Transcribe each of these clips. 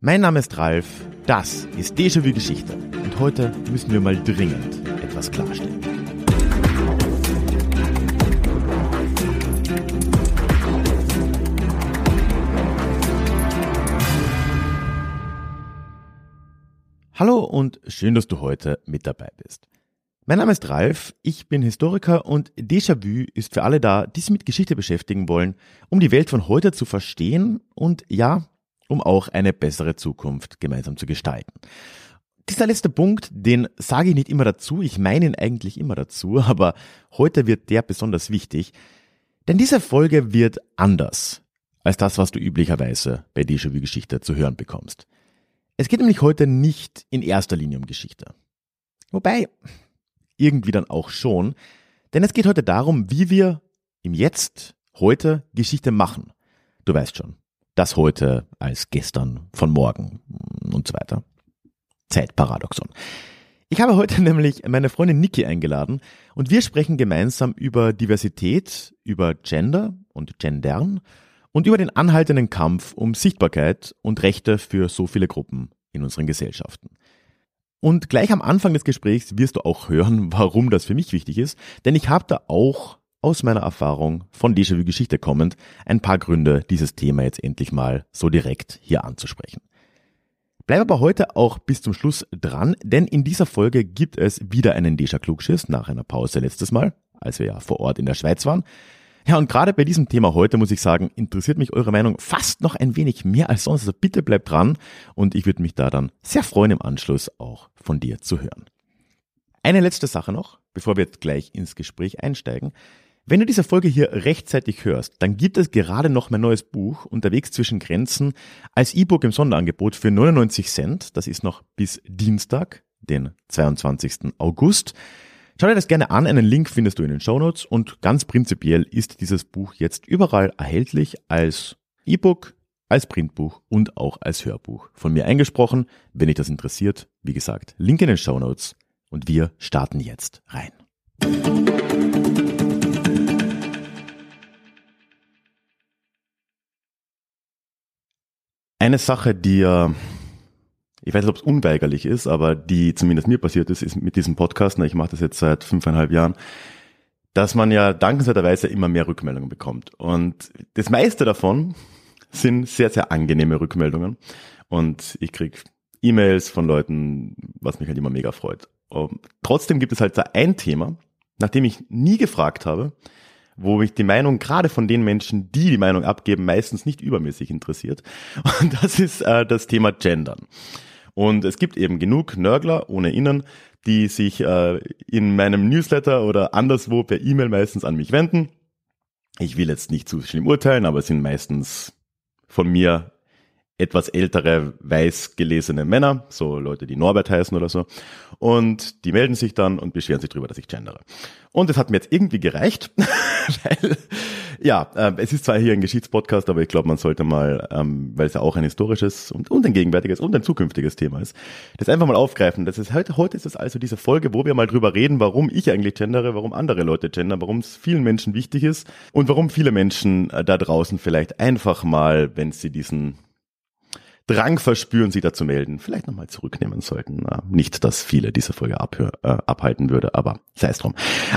Mein Name ist Ralf, das ist Déjà-vu Geschichte und heute müssen wir mal dringend etwas klarstellen. Hallo und schön, dass du heute mit dabei bist. Mein Name ist Ralf, ich bin Historiker und Déjà-vu ist für alle da, die sich mit Geschichte beschäftigen wollen, um die Welt von heute zu verstehen und ja, um auch eine bessere Zukunft gemeinsam zu gestalten. Dieser letzte Punkt, den sage ich nicht immer dazu, ich meine ihn eigentlich immer dazu, aber heute wird der besonders wichtig, denn diese Folge wird anders als das, was du üblicherweise bei Déjà-vu Geschichte zu hören bekommst. Es geht nämlich heute nicht in erster Linie um Geschichte. Wobei, irgendwie dann auch schon, denn es geht heute darum, wie wir im Jetzt, heute Geschichte machen. Du weißt schon, das heute als gestern von morgen und so weiter. Zeitparadoxon. Ich habe heute nämlich meine Freundin Niki eingeladen und wir sprechen gemeinsam über Diversität, über Gender und Gendern und über den anhaltenden Kampf um Sichtbarkeit und Rechte für so viele Gruppen in unseren Gesellschaften. Und gleich am Anfang des Gesprächs wirst du auch hören, warum das für mich wichtig ist, denn ich habe da auch aus meiner Erfahrung von Déjà-vu Geschichte kommend ein paar Gründe, dieses Thema jetzt endlich mal so direkt hier anzusprechen. Bleib aber heute auch bis zum Schluss dran, denn in dieser Folge gibt es wieder einen Déjà Klugschiss nach einer Pause letztes Mal, als wir ja vor Ort in der Schweiz waren. Ja, und gerade bei diesem Thema heute muss ich sagen, interessiert mich eure Meinung fast noch ein wenig mehr als sonst. Also bitte bleibt dran und ich würde mich da dann sehr freuen, im Anschluss auch von dir zu hören. Eine letzte Sache noch, bevor wir jetzt gleich ins Gespräch einsteigen. Wenn du diese Folge hier rechtzeitig hörst, dann gibt es gerade noch mein neues Buch Unterwegs zwischen Grenzen als E-Book im Sonderangebot für 99 Cent. Das ist noch bis Dienstag, den 22. August. Schau dir das gerne an, einen Link findest du in den Show Notes und ganz prinzipiell ist dieses Buch jetzt überall erhältlich als E-Book, als Printbuch und auch als Hörbuch. Von mir eingesprochen, wenn dich das interessiert, wie gesagt, Link in den Show Notes und wir starten jetzt rein. Eine Sache, die ja, ich weiß nicht, ob es unweigerlich ist, aber die zumindest mir passiert ist, ist mit diesem Podcast, ich mache das jetzt seit fünfeinhalb Jahren, dass man ja dankenswerterweise immer mehr Rückmeldungen bekommt. Und das meiste davon sind sehr, sehr angenehme Rückmeldungen. Und ich krieg E-Mails von Leuten, was mich halt immer mega freut. Und trotzdem gibt es halt da ein Thema, nachdem ich nie gefragt habe, wo mich die Meinung gerade von den Menschen, die die Meinung abgeben, meistens nicht übermäßig interessiert. Und das ist äh, das Thema Gendern. Und es gibt eben genug Nörgler ohne Innen, die sich äh, in meinem Newsletter oder anderswo per E-Mail meistens an mich wenden. Ich will jetzt nicht zu schlimm urteilen, aber es sind meistens von mir etwas ältere, weiß gelesene Männer, so Leute, die Norbert heißen oder so. Und die melden sich dann und beschweren sich darüber, dass ich gendere. Und es hat mir jetzt irgendwie gereicht, weil, ja, äh, es ist zwar hier ein Geschichtspodcast, aber ich glaube, man sollte mal, ähm, weil es ja auch ein historisches und, und ein gegenwärtiges und ein zukünftiges Thema ist, das einfach mal aufgreifen. Das ist heute, heute ist es also diese Folge, wo wir mal drüber reden, warum ich eigentlich gendere, warum andere Leute gendern, warum es vielen Menschen wichtig ist und warum viele Menschen äh, da draußen vielleicht einfach mal, wenn sie diesen Drang verspüren, sie da zu melden, vielleicht nochmal zurücknehmen sollten. Nicht, dass viele diese Folge abhör, äh, abhalten würde, aber sei es drum.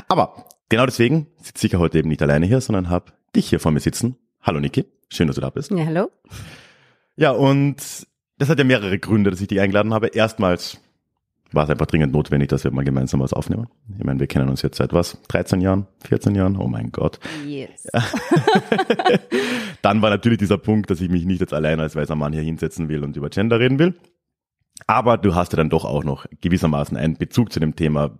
Aber genau deswegen sitze ich ja heute eben nicht alleine hier, sondern habe dich hier vor mir sitzen. Hallo Niki, schön, dass du da bist. Ja, hallo. Ja, und das hat ja mehrere Gründe, dass ich dich eingeladen habe. Erstmals war es einfach dringend notwendig, dass wir mal gemeinsam was aufnehmen. Ich meine, wir kennen uns jetzt seit was? 13 Jahren? 14 Jahren? Oh mein Gott. Yes. Dann war natürlich dieser Punkt, dass ich mich nicht jetzt allein als weißer Mann hier hinsetzen will und über Gender reden will. Aber du hast ja dann doch auch noch gewissermaßen einen Bezug zu dem Thema.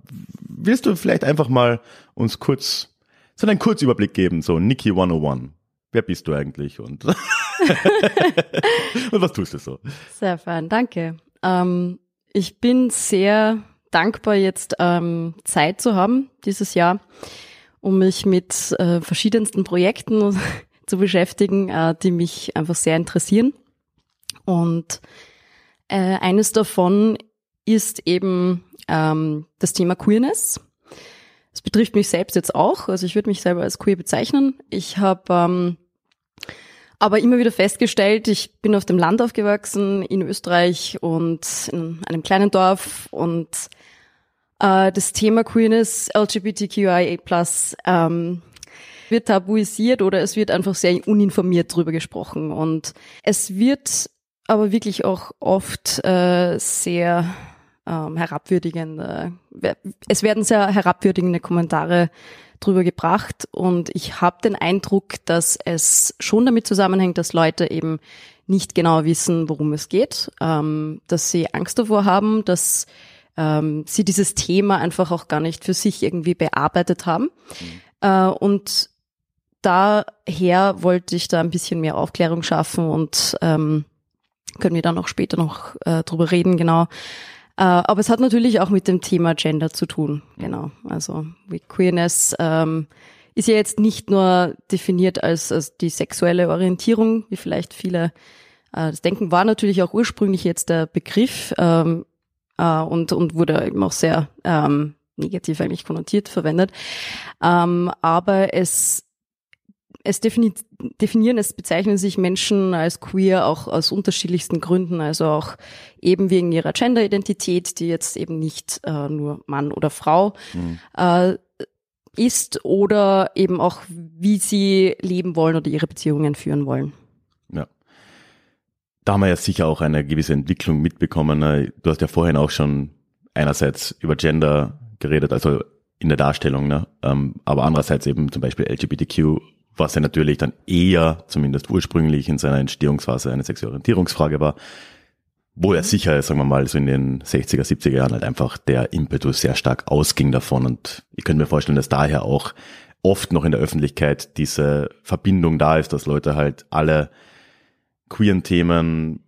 Willst du vielleicht einfach mal uns kurz so einen Kurzüberblick geben, so Nikki 101? Wer bist du eigentlich? Und Und was tust du so? Sehr fein, danke. Ähm, ich bin sehr dankbar, jetzt ähm, Zeit zu haben dieses Jahr, um mich mit äh, verschiedensten Projekten zu beschäftigen, äh, die mich einfach sehr interessieren. Und äh, eines davon ist eben ähm, das Thema Queerness. Es betrifft mich selbst jetzt auch, also ich würde mich selber als queer bezeichnen. Ich habe ähm, aber immer wieder festgestellt, ich bin auf dem Land aufgewachsen, in Österreich und in einem kleinen Dorf und äh, das Thema Queerness, LGBTQIA+, ähm, wird tabuisiert oder es wird einfach sehr uninformiert drüber gesprochen. Und es wird aber wirklich auch oft äh, sehr ähm, herabwürdigende, es werden sehr herabwürdigende Kommentare drüber gebracht und ich habe den Eindruck, dass es schon damit zusammenhängt, dass Leute eben nicht genau wissen, worum es geht, ähm, dass sie Angst davor haben, dass ähm, sie dieses Thema einfach auch gar nicht für sich irgendwie bearbeitet haben. Mhm. Äh, und daher wollte ich da ein bisschen mehr Aufklärung schaffen und ähm, können wir dann auch später noch äh, drüber reden, genau. Äh, aber es hat natürlich auch mit dem Thema Gender zu tun, genau. Also Queerness ähm, ist ja jetzt nicht nur definiert als, als die sexuelle Orientierung, wie vielleicht viele äh, das denken, war natürlich auch ursprünglich jetzt der Begriff ähm, äh, und, und wurde eben auch sehr ähm, negativ eigentlich konnotiert verwendet. Ähm, aber es es definieren, es bezeichnen sich Menschen als queer auch aus unterschiedlichsten Gründen, also auch eben wegen ihrer Genderidentität, die jetzt eben nicht äh, nur Mann oder Frau mhm. äh, ist oder eben auch, wie sie leben wollen oder ihre Beziehungen führen wollen. Ja. Da haben wir ja sicher auch eine gewisse Entwicklung mitbekommen. Ne? Du hast ja vorhin auch schon einerseits über Gender geredet, also in der Darstellung, ne? Ähm, aber andererseits eben zum Beispiel LGBTQ was ja natürlich dann eher, zumindest ursprünglich in seiner Entstehungsphase, eine Sexualorientierungsfrage war, wo er sicher, sagen wir mal, so in den 60er, 70er Jahren halt einfach der Impetus sehr stark ausging davon. Und ich könnte mir vorstellen, dass daher auch oft noch in der Öffentlichkeit diese Verbindung da ist, dass Leute halt alle queeren Themen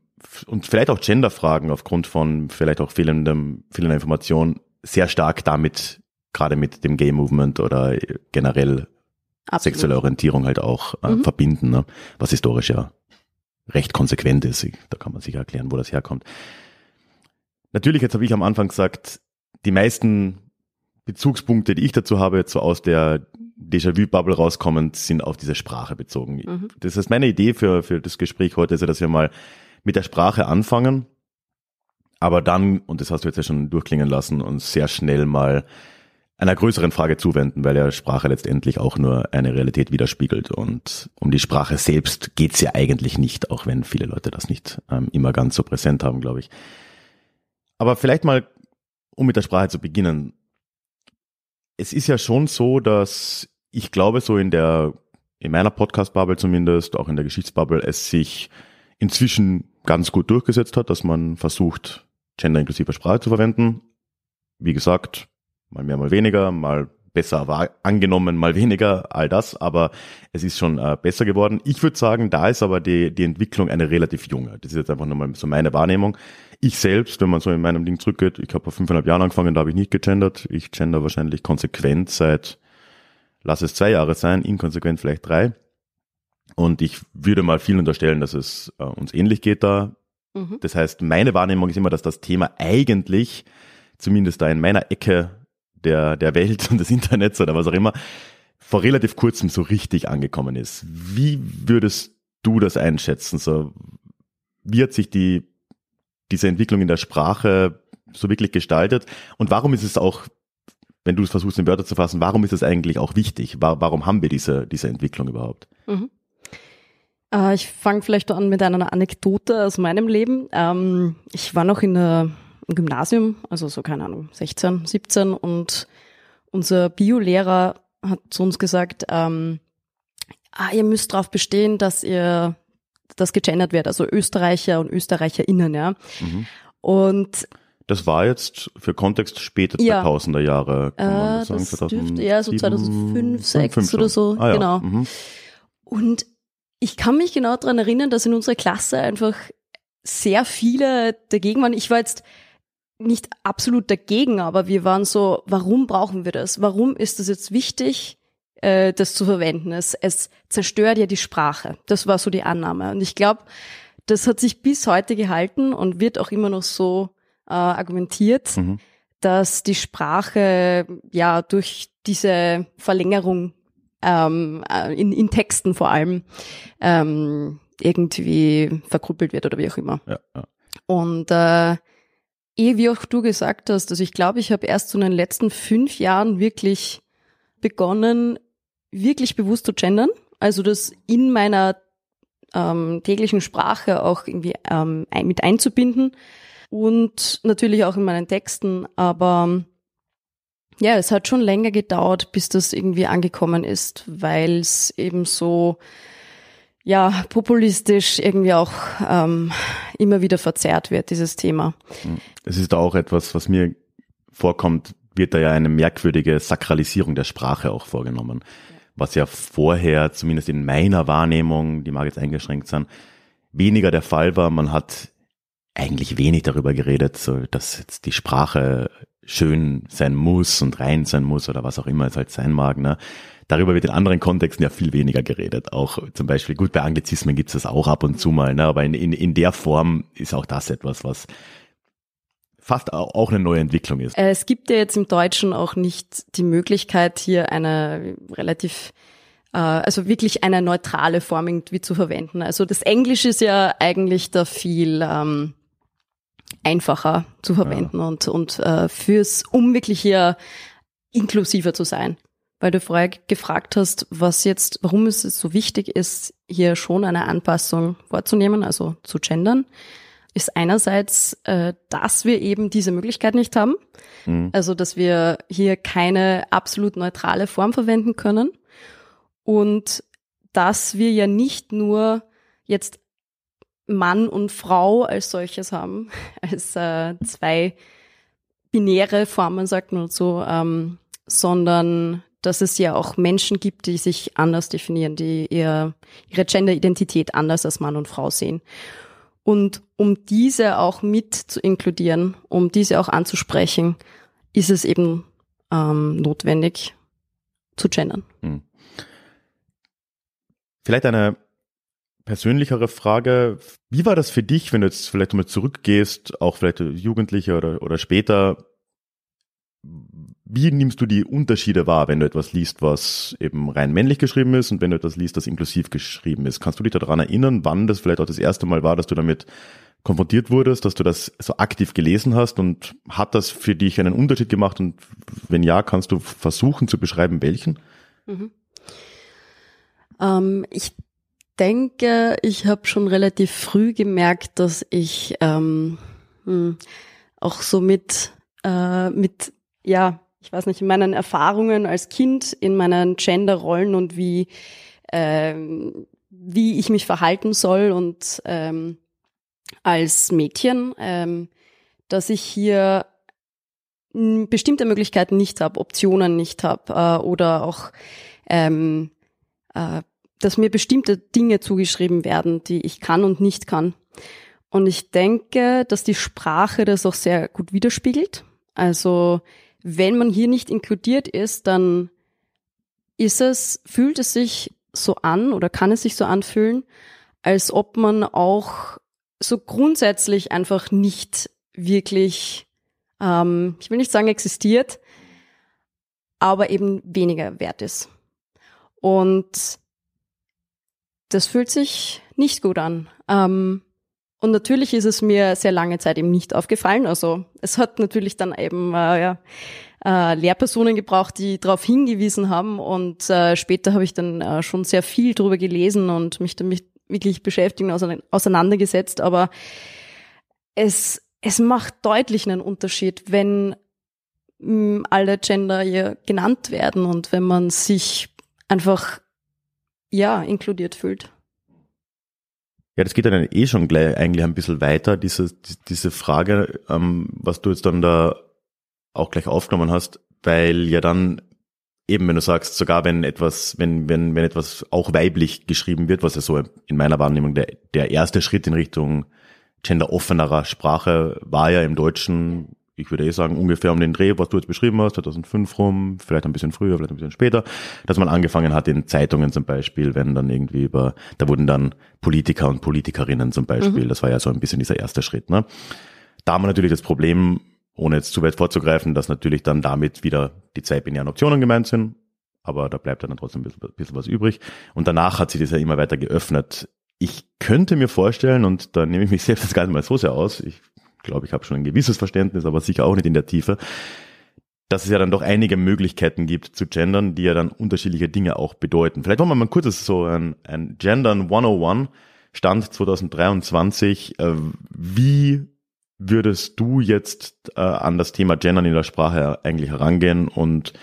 und vielleicht auch Genderfragen aufgrund von vielleicht auch fehlendem, fehlender Information sehr stark damit, gerade mit dem Gay Movement oder generell Absolut. sexuelle Orientierung halt auch äh, mhm. verbinden, ne? was historisch ja recht konsequent ist. Da kann man sich erklären, wo das herkommt. Natürlich, jetzt habe ich am Anfang gesagt, die meisten Bezugspunkte, die ich dazu habe, jetzt so aus der Déjà-vu-Bubble rauskommend, sind auf diese Sprache bezogen. Mhm. Das heißt, meine Idee für, für das Gespräch heute ist ja, dass wir mal mit der Sprache anfangen, aber dann, und das hast du jetzt ja schon durchklingen lassen, uns sehr schnell mal einer größeren Frage zuwenden, weil ja Sprache letztendlich auch nur eine Realität widerspiegelt. Und um die Sprache selbst geht's ja eigentlich nicht, auch wenn viele Leute das nicht ähm, immer ganz so präsent haben, glaube ich. Aber vielleicht mal, um mit der Sprache zu beginnen. Es ist ja schon so, dass ich glaube, so in der, in meiner Podcast-Bubble zumindest, auch in der Geschichtsbubble, es sich inzwischen ganz gut durchgesetzt hat, dass man versucht, genderinklusive Sprache zu verwenden. Wie gesagt, mal mehr, mal weniger, mal besser war angenommen, mal weniger, all das, aber es ist schon äh, besser geworden. Ich würde sagen, da ist aber die, die Entwicklung eine relativ junge. Das ist jetzt einfach nur mal so meine Wahrnehmung. Ich selbst, wenn man so in meinem Ding zurückgeht, ich habe vor fünfeinhalb Jahren angefangen, da habe ich nicht gegendert. Ich gender wahrscheinlich konsequent seit, lass es zwei Jahre sein, inkonsequent vielleicht drei. Und ich würde mal viel unterstellen, dass es äh, uns ähnlich geht da. Mhm. Das heißt, meine Wahrnehmung ist immer, dass das Thema eigentlich, zumindest da in meiner Ecke der, der Welt und des Internets oder was auch immer, vor relativ kurzem so richtig angekommen ist. Wie würdest du das einschätzen? So, wie hat sich die, diese Entwicklung in der Sprache so wirklich gestaltet? Und warum ist es auch, wenn du es versuchst in Wörter zu fassen, warum ist es eigentlich auch wichtig? Warum haben wir diese, diese Entwicklung überhaupt? Mhm. Äh, ich fange vielleicht an mit einer Anekdote aus meinem Leben. Ähm, ich war noch in der im Gymnasium, also so keine Ahnung, 16, 17 und unser Biolehrer hat zu uns gesagt, ähm, ah, ihr müsst darauf bestehen, dass ihr das gegendert wird, also Österreicher und Österreicherinnen, ja. Mhm. Und das war jetzt für Kontext späte ja. 2000er Jahre, kann man äh, sagen, das 2007, dürfte, ja, so 2005, 2006 oder so, ah, ja. genau. Mhm. Und ich kann mich genau daran erinnern, dass in unserer Klasse einfach sehr viele dagegen waren. Ich war jetzt nicht absolut dagegen, aber wir waren so, warum brauchen wir das? Warum ist das jetzt wichtig, äh, das zu verwenden? Es, es zerstört ja die Sprache. Das war so die Annahme. Und ich glaube, das hat sich bis heute gehalten und wird auch immer noch so äh, argumentiert, mhm. dass die Sprache ja durch diese Verlängerung ähm, äh, in, in Texten vor allem ähm, irgendwie verkrüppelt wird oder wie auch immer. Ja, ja. Und äh, eh wie auch du gesagt hast, also ich glaube, ich habe erst so in den letzten fünf Jahren wirklich begonnen, wirklich bewusst zu gendern. Also das in meiner ähm, täglichen Sprache auch irgendwie ähm, ein, mit einzubinden und natürlich auch in meinen Texten. Aber ja, es hat schon länger gedauert, bis das irgendwie angekommen ist, weil es eben so ja populistisch irgendwie auch ähm, immer wieder verzerrt wird, dieses Thema. Es ist auch etwas, was mir vorkommt, wird da ja eine merkwürdige Sakralisierung der Sprache auch vorgenommen. Was ja vorher, zumindest in meiner Wahrnehmung, die mag jetzt eingeschränkt sein, weniger der Fall war. Man hat eigentlich wenig darüber geredet, so, dass jetzt die Sprache schön sein muss und rein sein muss oder was auch immer es halt sein mag. Ne? Darüber wird in anderen Kontexten ja viel weniger geredet. Auch zum Beispiel, gut, bei Anglizismen gibt es das auch ab und zu mal, ne? aber in, in, in der Form ist auch das etwas, was fast auch eine neue Entwicklung ist. Äh, es gibt ja jetzt im Deutschen auch nicht die Möglichkeit, hier eine relativ äh, also wirklich eine neutrale Form irgendwie zu verwenden. Also das Englisch ist ja eigentlich da viel ähm, einfacher zu verwenden ja. und, und äh, fürs, um wirklich hier inklusiver zu sein. Weil du vorher gefragt hast, was jetzt, warum es so wichtig ist, hier schon eine Anpassung vorzunehmen, also zu gendern, ist einerseits, äh, dass wir eben diese Möglichkeit nicht haben. Mhm. Also, dass wir hier keine absolut neutrale Form verwenden können. Und dass wir ja nicht nur jetzt Mann und Frau als solches haben, als äh, zwei binäre Formen, sagt man so, ähm, sondern dass es ja auch Menschen gibt, die sich anders definieren, die ihr, ihre Gender-Identität anders als Mann und Frau sehen. Und um diese auch mit zu inkludieren, um diese auch anzusprechen, ist es eben ähm, notwendig zu gendern. Hm. Vielleicht eine persönlichere Frage. Wie war das für dich, wenn du jetzt vielleicht mal zurückgehst, auch vielleicht Jugendliche oder, oder später? Wie nimmst du die Unterschiede wahr, wenn du etwas liest, was eben rein männlich geschrieben ist und wenn du etwas liest, das inklusiv geschrieben ist? Kannst du dich daran erinnern, wann das vielleicht auch das erste Mal war, dass du damit konfrontiert wurdest, dass du das so aktiv gelesen hast und hat das für dich einen Unterschied gemacht und wenn ja, kannst du versuchen zu beschreiben, welchen? Mhm. Ähm, ich denke, ich habe schon relativ früh gemerkt, dass ich ähm, hm, auch so mit, äh, mit, ja, ich weiß nicht, in meinen Erfahrungen als Kind, in meinen Genderrollen und wie, äh, wie ich mich verhalten soll und ähm, als Mädchen, ähm, dass ich hier bestimmte Möglichkeiten nicht habe, Optionen nicht habe äh, oder auch ähm, äh, dass mir bestimmte Dinge zugeschrieben werden, die ich kann und nicht kann. Und ich denke, dass die Sprache das auch sehr gut widerspiegelt. Also wenn man hier nicht inkludiert ist, dann ist es, fühlt es sich so an oder kann es sich so anfühlen, als ob man auch so grundsätzlich einfach nicht wirklich, ähm, ich will nicht sagen existiert, aber eben weniger wert ist. Und das fühlt sich nicht gut an. Ähm, und natürlich ist es mir sehr lange Zeit eben nicht aufgefallen. Also es hat natürlich dann eben äh, ja, äh, Lehrpersonen gebraucht, die darauf hingewiesen haben. Und äh, später habe ich dann äh, schon sehr viel darüber gelesen und mich damit wirklich beschäftigt und auseinandergesetzt. Aber es, es macht deutlich einen Unterschied, wenn mh, mm, alle Gender hier genannt werden und wenn man sich einfach ja, inkludiert fühlt. Ja, das geht dann eh schon gleich eigentlich ein bisschen weiter, diese, diese Frage, ähm, was du jetzt dann da auch gleich aufgenommen hast, weil ja dann eben, wenn du sagst, sogar wenn etwas, wenn, wenn, wenn etwas auch weiblich geschrieben wird, was ja so in meiner Wahrnehmung der, der erste Schritt in Richtung genderoffenerer Sprache war ja im Deutschen, ich würde eh sagen, ungefähr um den Dreh, was du jetzt beschrieben hast, 2005 rum, vielleicht ein bisschen früher, vielleicht ein bisschen später, dass man angefangen hat in Zeitungen zum Beispiel, wenn dann irgendwie über, da wurden dann Politiker und Politikerinnen zum Beispiel, mhm. das war ja so ein bisschen dieser erste Schritt, ne? Da haben wir natürlich das Problem, ohne jetzt zu weit vorzugreifen, dass natürlich dann damit wieder die zwei binären Optionen gemeint sind, aber da bleibt dann trotzdem ein bisschen, ein bisschen was übrig. Und danach hat sich das ja immer weiter geöffnet. Ich könnte mir vorstellen, und da nehme ich mich selbst gar nicht mal so sehr aus, ich glaube, ich habe schon ein gewisses Verständnis, aber sicher auch nicht in der Tiefe, dass es ja dann doch einige Möglichkeiten gibt zu gendern, die ja dann unterschiedliche Dinge auch bedeuten. Vielleicht wollen wir mal kurz so ein, ein Gendern 101 Stand 2023. Äh, wie würdest du jetzt äh, an das Thema Gendern in der Sprache eigentlich herangehen und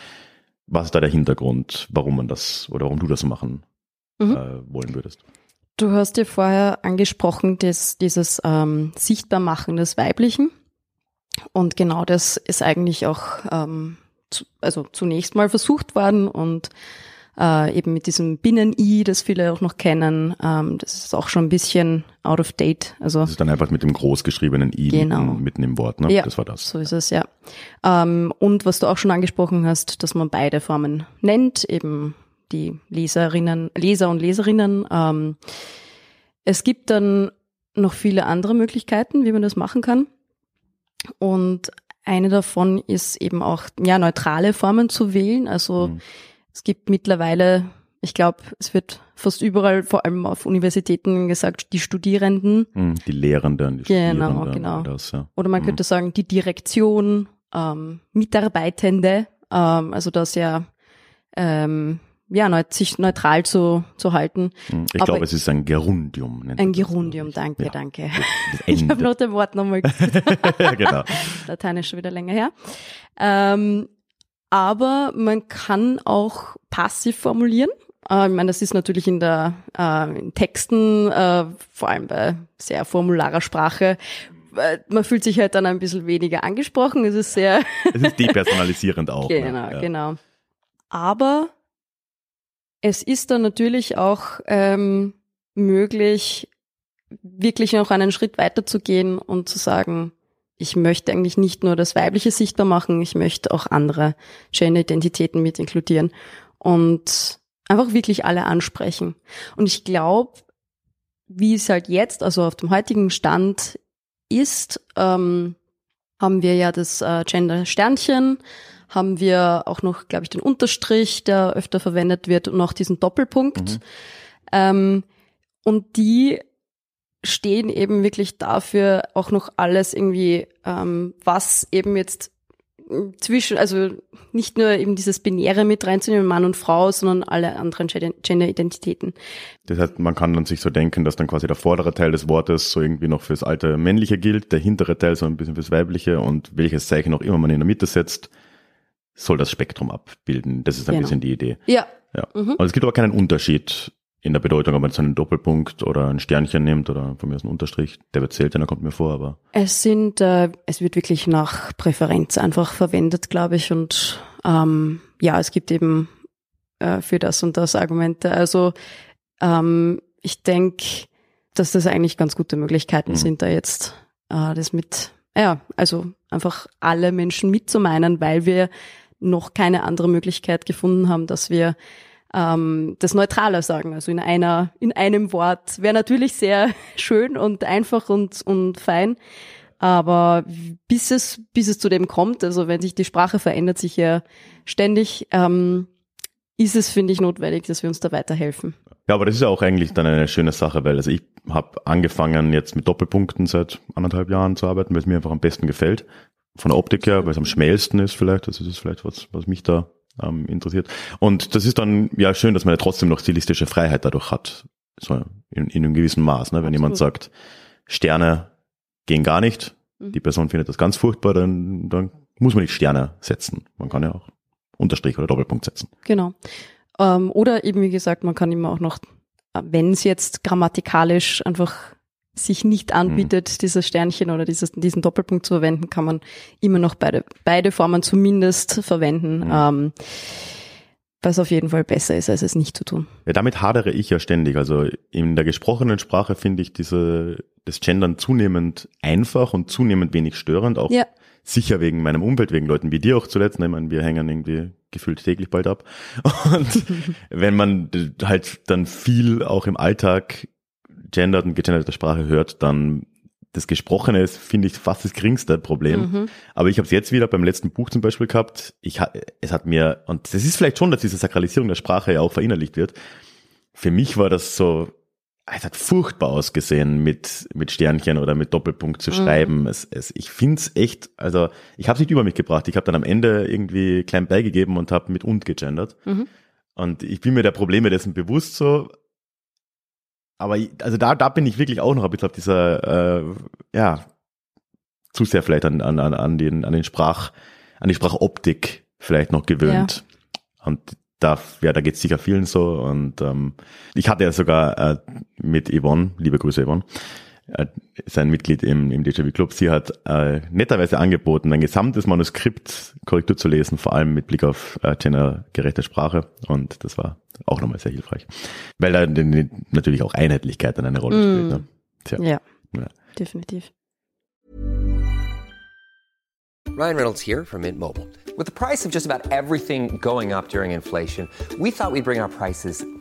was ist da der Hintergrund, warum man das oder warum du das machen mhm. äh, wollen würdest? Du hast ja vorher angesprochen, dass dieses ähm, Sichtbarmachen des Weiblichen. Und genau das ist eigentlich auch ähm, zu, also zunächst mal versucht worden und äh, eben mit diesem Binnen-I, das viele auch noch kennen. Ähm, das ist auch schon ein bisschen out of date. Also das ist dann einfach mit dem großgeschriebenen I genau. mitten, mitten im Wort, ne? Ja, das war das. So ist es, ja. Ähm, und was du auch schon angesprochen hast, dass man beide Formen nennt, eben die Leserinnen, Leser und Leserinnen. Ähm, es gibt dann noch viele andere Möglichkeiten, wie man das machen kann. Und eine davon ist eben auch ja neutrale Formen zu wählen. Also mhm. Es gibt mittlerweile, ich glaube, es wird fast überall, vor allem auf Universitäten gesagt, die Studierenden. Hm, die Lehrenden, die genau, Studierenden. Genau, das, ja. Oder man mhm. könnte sagen, die Direktion, ähm, Mitarbeitende, ähm, also das ja, ähm, ja, sich neutral zu, zu halten. Hm, ich glaube, es ist ein Gerundium. Ein Gerundium, danke, ja. danke. Ich habe noch das Wort nochmal gesagt. genau. Lateinisch schon wieder länger her. Ähm, aber man kann auch passiv formulieren. Äh, ich meine, das ist natürlich in der äh, in Texten, äh, vor allem bei sehr formularer Sprache, äh, man fühlt sich halt dann ein bisschen weniger angesprochen. Es ist sehr. es ist depersonalisierend auch. Ne? Genau, ne? ja. genau. Aber es ist dann natürlich auch ähm, möglich, wirklich noch einen Schritt weiter zu gehen und zu sagen, ich möchte eigentlich nicht nur das Weibliche sichtbar machen, ich möchte auch andere Gender-Identitäten mit inkludieren und einfach wirklich alle ansprechen. Und ich glaube, wie es halt jetzt, also auf dem heutigen Stand ist, ähm, haben wir ja das äh, Gender-Sternchen, haben wir auch noch, glaube ich, den Unterstrich, der öfter verwendet wird und noch diesen Doppelpunkt. Mhm. Ähm, und die stehen eben wirklich dafür auch noch alles irgendwie, ähm, was eben jetzt zwischen, also nicht nur eben dieses Binäre mit reinzunehmen, Mann und Frau, sondern alle anderen Gender-Identitäten. Das heißt, man kann dann sich so denken, dass dann quasi der vordere Teil des Wortes so irgendwie noch fürs alte Männliche gilt, der hintere Teil so ein bisschen fürs Weibliche und welches Zeichen auch immer man in der Mitte setzt, soll das Spektrum abbilden. Das ist ein genau. bisschen die Idee. Ja. Ja. Mhm. Also es gibt aber keinen Unterschied in der Bedeutung, ob man jetzt einen Doppelpunkt oder ein Sternchen nimmt oder von mir aus einen Unterstrich, der wird seltener, kommt mir vor, aber. Es sind, äh, es wird wirklich nach Präferenz einfach verwendet, glaube ich, und ähm, ja, es gibt eben äh, für das und das Argumente. Also ähm, ich denke, dass das eigentlich ganz gute Möglichkeiten mhm. sind, da jetzt äh, das mit, ja, also einfach alle Menschen mitzumeinen, weil wir noch keine andere Möglichkeit gefunden haben, dass wir ähm, das neutraler sagen, also in einer, in einem Wort. Wäre natürlich sehr schön und einfach und, und fein. Aber bis es, bis es zu dem kommt, also wenn sich die Sprache verändert sich ja ständig, ähm, ist es, finde ich, notwendig, dass wir uns da weiterhelfen. Ja, aber das ist ja auch eigentlich dann eine schöne Sache, weil also ich habe angefangen jetzt mit Doppelpunkten seit anderthalb Jahren zu arbeiten, weil es mir einfach am besten gefällt. Von der Optik her, weil es am schmälsten ist vielleicht. Also das ist vielleicht was, was mich da ähm, interessiert. Und das ist dann ja schön, dass man ja trotzdem noch stilistische Freiheit dadurch hat. So in, in einem gewissen Maß. Ne? Wenn Absolut. jemand sagt, Sterne gehen gar nicht, mhm. die Person findet das ganz furchtbar, dann, dann muss man nicht Sterne setzen. Man kann ja auch Unterstrich oder Doppelpunkt setzen. Genau. Ähm, oder eben, wie gesagt, man kann immer auch noch, wenn es jetzt grammatikalisch einfach sich nicht anbietet, mhm. dieses Sternchen oder dieses, diesen Doppelpunkt zu verwenden, kann man immer noch beide, beide Formen zumindest verwenden. Mhm. Ähm, was auf jeden Fall besser ist, als es nicht zu tun. Ja, damit hadere ich ja ständig. Also in der gesprochenen Sprache finde ich diese, das Gendern zunehmend einfach und zunehmend wenig störend, auch Ja. sicher wegen meinem Umfeld, wegen Leuten wie dir auch zuletzt. ne? Ich meine, wir hängen irgendwie gefühlt täglich bald ab. Und wenn man halt dann viel auch im Alltag gendert und gegenderte Sprache hört, dann das Gesprochene ist, finde ich, fast das geringste Problem. Aber ich habe es jetzt wieder beim letzten Buch zum Beispiel gehabt. Ich, es hat mir, und das ist vielleicht schon, dass diese Sakralisierung der Sprache ja auch verinnerlicht wird. Für mich war das so, es hat furchtbar ausgesehen, mit, mit Sternchen oder mit Doppelpunkt zu schreiben. Es, es, ich find's echt, also ich habe es nicht über mich gebracht. Ich habe dann am Ende irgendwie klein beigegeben und habe mit und gegendert. Und ich bin mir der Probleme dessen bewusst so. Aber also da, da bin ich wirklich auch noch ein bisschen auf dieser, äh, ja, zu sehr vielleicht an, an, an, an den, an den Sprach, an die Sprachoptik vielleicht noch gewöhnt. Und da, ja, da geht's sicher vielen so. Und ähm, ich hatte ja sogar äh, mit Yvonne, liebe Grüße Yvonne, ist ein Mitglied im, im DJV Club, sie hat äh, netterweise angeboten, ein gesamtes Manuskript Korrektur zu lesen, vor allem mit Blick auf äh, gendergerechte Sprache. Und das war auch nochmal sehr hilfreich. Weil da natürlich auch Einheitlichkeit dann eine Rolle spielt. Ne? Tja. Ja, Ja. definitiv. Ryan Reynolds here from Mint Mobile. With the price of just about everything going up during inflation, we thought we'd bring our prices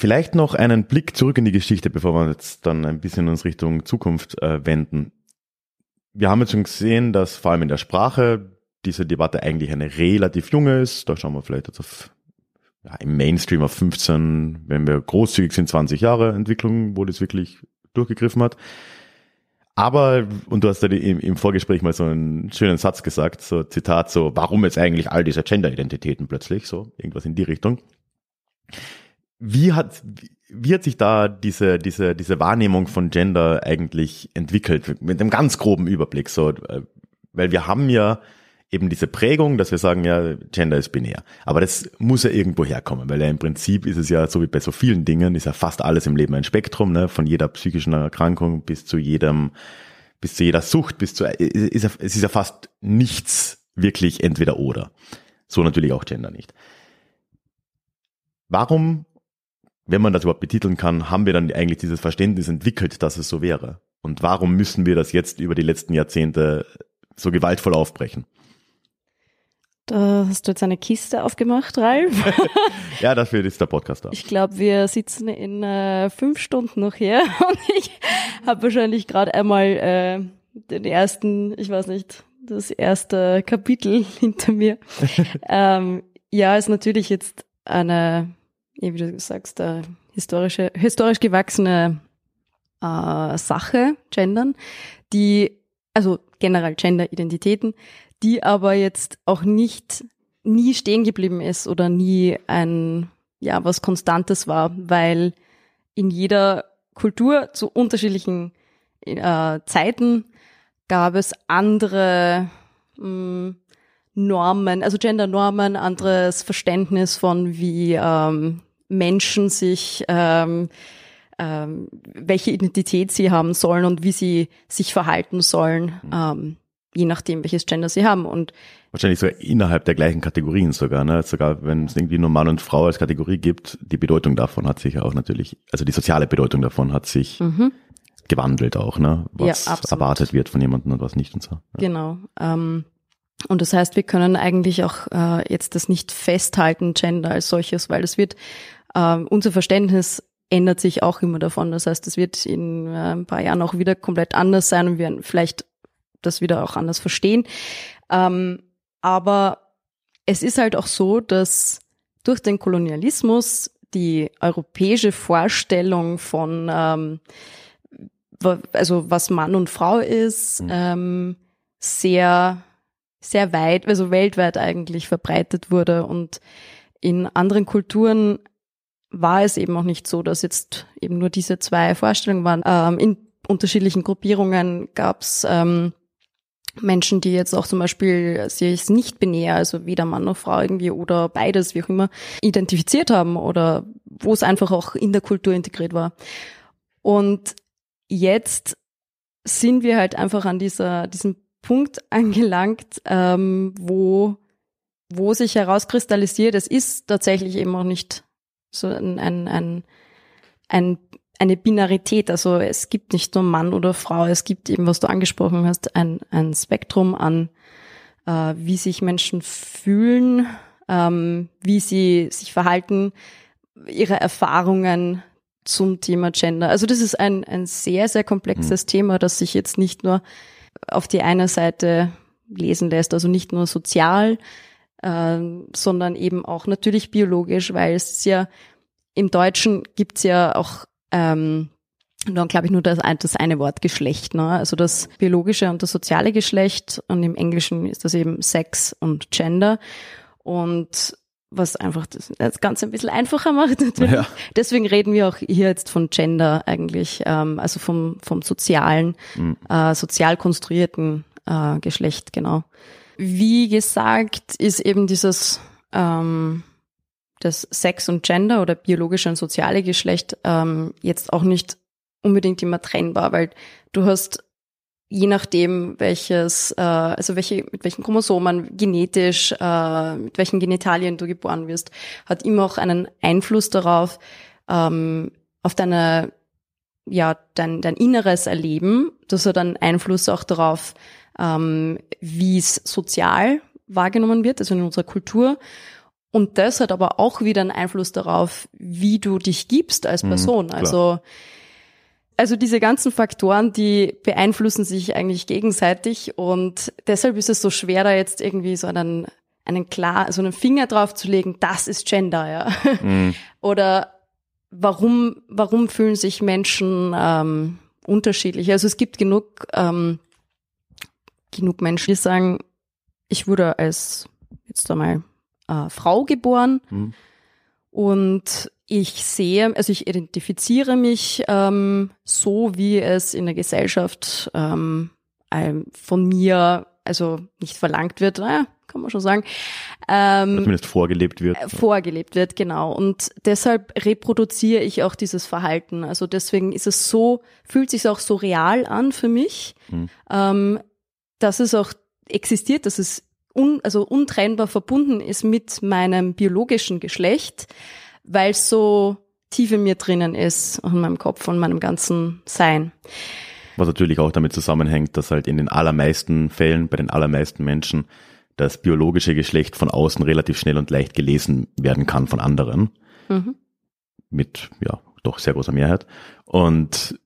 Vielleicht noch einen Blick zurück in die Geschichte, bevor wir jetzt dann ein bisschen uns Richtung Zukunft äh, wenden. Wir haben jetzt schon gesehen, dass vor allem in der Sprache diese Debatte eigentlich eine relativ junge ist. Da schauen wir vielleicht jetzt auf ja, im Mainstream auf 15, wenn wir großzügig sind, 20 Jahre Entwicklung, wo das wirklich durchgegriffen hat. Aber, und du hast ja im Vorgespräch mal so einen schönen Satz gesagt, so Zitat, so, warum jetzt eigentlich all diese Gender-Identitäten plötzlich, so, irgendwas in die Richtung. Wie hat, wie- hat sich da diese, diese, diese Wahrnehmung von Gender eigentlich entwickelt? Mit einem ganz groben Überblick, so, äh, weil wir haben ja eben diese Prägung, dass wir sagen, ja, Gender ist binär. Aber das muss ja irgendwo herkommen, weil ja im Prinzip ist es ja, so wie bei so vielen Dingen, ist ja fast alles im Leben ein Spektrum, ne, von jeder psychischen Erkrankung bis zu jedem, bis zu jeder Sucht, bis zu, ist ja, es ist ja fast nichts wirklich entweder oder. So natürlich auch Gender nicht. Warum, wenn man das überhaupt betiteln kann, haben wir dann eigentlich dieses Verständnis entwickelt, dass es so wäre? Und warum müssen wir das jetzt über die letzten Jahrzehnte so gewaltvoll aufbrechen? Da hast du jetzt eine Kiste aufgemacht, Ralf. Ja, dafür ist der Podcast da. Ich glaube, wir sitzen in äh, fünf Stunden noch hier und ich habe wahrscheinlich gerade einmal äh, den ersten, ich weiß nicht, das erste Kapitel hinter mir. ähm, ja, ist natürlich jetzt eine, wie du sagst, äh, historische, historisch gewachsene äh, Sache, Gendern, die, also generell Gender-Identitäten, die aber jetzt auch nicht nie stehen geblieben ist oder nie ein, ja, was Konstantes war, weil in jeder Kultur zu unterschiedlichen äh, Zeiten gab es andere mh, Normen, also Gender-Normen, anderes Verständnis von wie ähm, Menschen sich, ähm, ähm, welche Identität sie haben sollen und wie sie sich verhalten sollen, ähm, je nachdem, welches Gender sie haben. Und Wahrscheinlich sogar innerhalb der gleichen Kategorien sogar, ne? Sogar wenn es irgendwie nur Mann und Frau als Kategorie gibt, die Bedeutung davon hat sich auch natürlich, also die soziale Bedeutung davon hat sich gewandelt auch, ne? Was Ja, erwartet wird von jemandem und was nicht und so. Ja. Genau. Ähm, und das heißt, wir können eigentlich auch äh, jetzt das nicht festhalten, Gender als solches, weil es wird, ähm, unser Verständnis ändert sich auch immer davon. Das heißt, es wird in äh, ein paar Jahren auch wieder komplett anders sein und wir werden vielleicht das wieder auch anders verstehen. Ähm, aber es ist halt auch so, dass durch den Kolonialismus die europäische Vorstellung von ähm, also was Mann und Frau ist, ähm, sehr, sehr weit, also weltweit eigentlich verbreitet wurde und in anderen Kulturen war es eben auch nicht so, dass jetzt eben nur diese zwei Vorstellungen waren. Ähm, in unterschiedlichen Gruppierungen gab es ähm, Menschen, die jetzt auch zum Beispiel sich nicht binär, also weder Mann noch Frau irgendwie oder beides, wie auch immer, identifiziert haben oder wo es einfach auch in der Kultur integriert war. Und jetzt sind wir halt einfach an dieser, diesem Punkt angelangt, ähm, wo, wo sich herauskristallisiert, es ist tatsächlich eben auch nicht so ein, ein, ein, ein eine Binarität. Also es gibt nicht nur Mann oder Frau, es gibt eben, was du angesprochen hast, ein, ein Spektrum an, äh, wie sich Menschen fühlen, ähm, wie sie sich verhalten, ihre Erfahrungen zum Thema Gender. Also das ist ein, ein sehr, sehr komplexes mhm. Thema, das sich jetzt nicht nur auf die eine Seite lesen lässt, also nicht nur sozial, äh, sondern eben auch natürlich biologisch, weil es ist ja im Deutschen gibt's ja auch ähm, dann glaube ich nur das, das eine Wort Geschlecht, ne? also das biologische und das soziale Geschlecht und im Englischen ist das eben Sex und Gender und was einfach das, das Ganze ein bisschen einfacher macht natürlich. Ja. Deswegen reden wir auch hier jetzt von Gender eigentlich, ähm, also vom, vom sozialen, mhm. äh, sozial konstruierten äh, Geschlecht, genau. Wie gesagt, ist eben dieses ähm, das Sex und Gender oder biologische und soziale Geschlecht ähm, jetzt auch nicht unbedingt immer trennbar, weil du hast je nachdem, welches, äh, also welche, mit welchen Chromosomen genetisch, äh, mit welchen Genitalien du geboren wirst, hat immer auch einen Einfluss darauf, ähm, auf deine, ja, dein, dein inneres Erleben. Das hat einen Einfluss auch darauf, ähm, wie es sozial wahrgenommen wird, also in unserer Kultur. Und das hat aber auch wieder einen Einfluss darauf, wie du dich gibst als mhm, Person. Mhm, also, also diese ganzen Faktoren, die beeinflussen sich eigentlich gegenseitig und deshalb ist es so schwer, da jetzt irgendwie so einen, einen klar, so einen Finger drauf zu legen, das ist Gender, ja. Mhm. Oder warum, warum fühlen sich Menschen ähm, unterschiedlich? Also es gibt genug, ähm, genug Menschen, die sagen, ich wurde als jetzt einmal äh, Frau geboren. Mhm. Und ich sehe, also ich identifiziere mich ähm, so, wie es in der Gesellschaft ähm, von mir, also nicht verlangt wird, naja, kann man schon sagen. Ähm, zumindest vorgelebt wird. Äh, vorgelebt wird, genau. Und deshalb reproduziere ich auch dieses Verhalten. Also deswegen ist es so, fühlt sich auch so real an für mich, mhm. ähm, dass es auch existiert, dass es un, also untrennbar verbunden ist mit meinem biologischen Geschlecht, weil es so tief in mir drinnen ist, in meinem Kopf und meinem ganzen Sein. Was natürlich auch damit zusammenhängt, dass halt in den allermeisten Fällen, bei den allermeisten Menschen, das biologische Geschlecht von außen relativ schnell und leicht gelesen werden kann von anderen. Mhm. Mit, ja, doch sehr großer Mehrheit. Und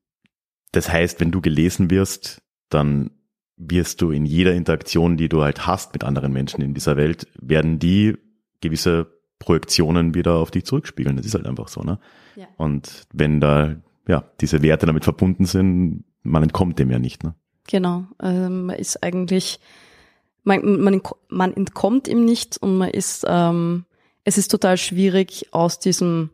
das heißt, wenn du gelesen wirst, dann wirst du in jeder Interaktion, die du halt hast mit anderen Menschen in dieser Welt, werden die gewisse Projektionen wieder auf dich zurückspiegeln. Das ist halt einfach so, ne? Ja. Und wenn da, ja, diese Werte damit verbunden sind, man entkommt dem ja nicht, ne? Genau, ähm, man ist eigentlich, man, man, man entkommt ihm nicht und man ist, ähm, es ist total schwierig, aus diesem,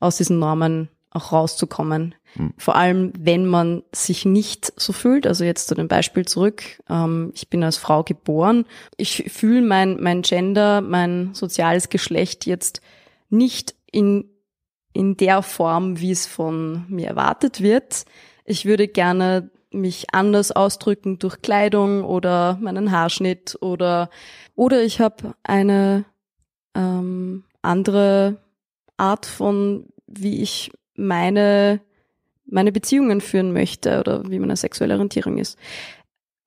aus diesen Normen auch rauszukommen. Mhm. Vor allem, wenn man sich nicht so fühlt. Also jetzt zu dem Beispiel zurück. Ähm, ich bin als Frau geboren. Ich fühle mein, mein Gender, mein soziales Geschlecht jetzt nicht in, in der Form, wie es von mir erwartet wird. Ich würde gerne mich anders ausdrücken durch Kleidung oder meinen Haarschnitt oder oder ich habe eine ähm, andere Art von wie ich meine, meine Beziehungen führen möchte oder wie meine sexuelle Orientierung ist.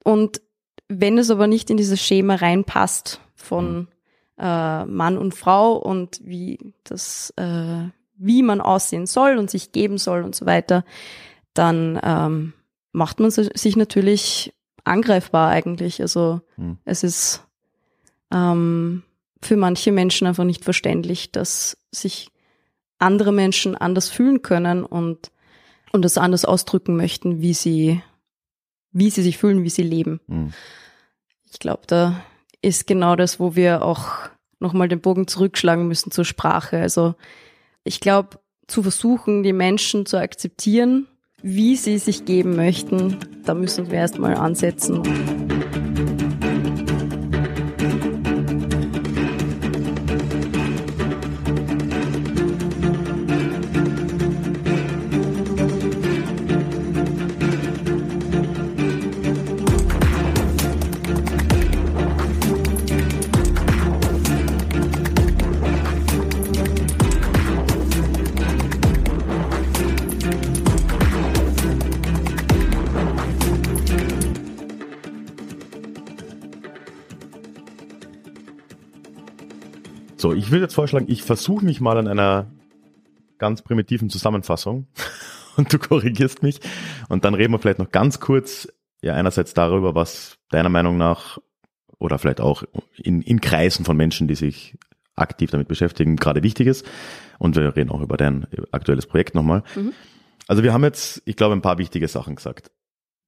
Und wenn es aber nicht in dieses Schema reinpasst von äh, Mann und Frau und wie das, äh, wie man aussehen soll und sich geben soll und so weiter, dann ähm, macht man sich natürlich angreifbar eigentlich. Also mhm. es ist ähm, für manche Menschen einfach nicht verständlich, dass sich andere Menschen anders fühlen können und, und das anders ausdrücken möchten, wie sie, wie sie sich fühlen, wie sie leben. Mhm. Ich glaube, da ist genau das, wo wir auch nochmal den Bogen zurückschlagen müssen zur Sprache. Also ich glaube, zu versuchen, die Menschen zu akzeptieren, wie sie sich geben möchten, da müssen wir erstmal ansetzen. So, ich würde jetzt vorschlagen, ich versuche mich mal an einer ganz primitiven Zusammenfassung und du korrigierst mich und dann reden wir vielleicht noch ganz kurz ja einerseits darüber, was deiner Meinung nach oder vielleicht auch in, in Kreisen von Menschen, die sich aktiv damit beschäftigen, gerade wichtig ist. Und wir reden auch über dein aktuelles Projekt nochmal. Mhm. Also wir haben jetzt, ich glaube, ein paar wichtige Sachen gesagt.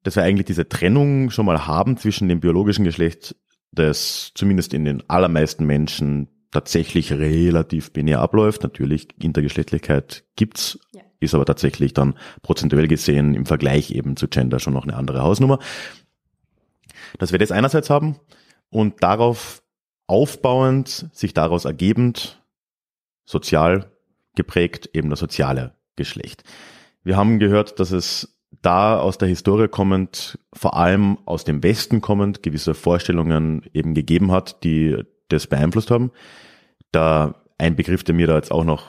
Dass wir eigentlich diese Trennung schon mal haben zwischen dem biologischen Geschlecht, das zumindest in den allermeisten Menschen tatsächlich relativ binär abläuft. Natürlich, Intergeschlechtlichkeit gibt's, ja. ist aber tatsächlich dann prozentuell gesehen im Vergleich eben zu Gender schon noch eine andere Hausnummer. Dass wir das einerseits haben und darauf aufbauend, sich daraus ergebend, sozial geprägt, eben das soziale Geschlecht. Wir haben gehört, dass es da aus der Historie kommend, vor allem aus dem Westen kommend, gewisse Vorstellungen eben gegeben hat, die das beeinflusst haben. Da ein Begriff, der mir da jetzt auch noch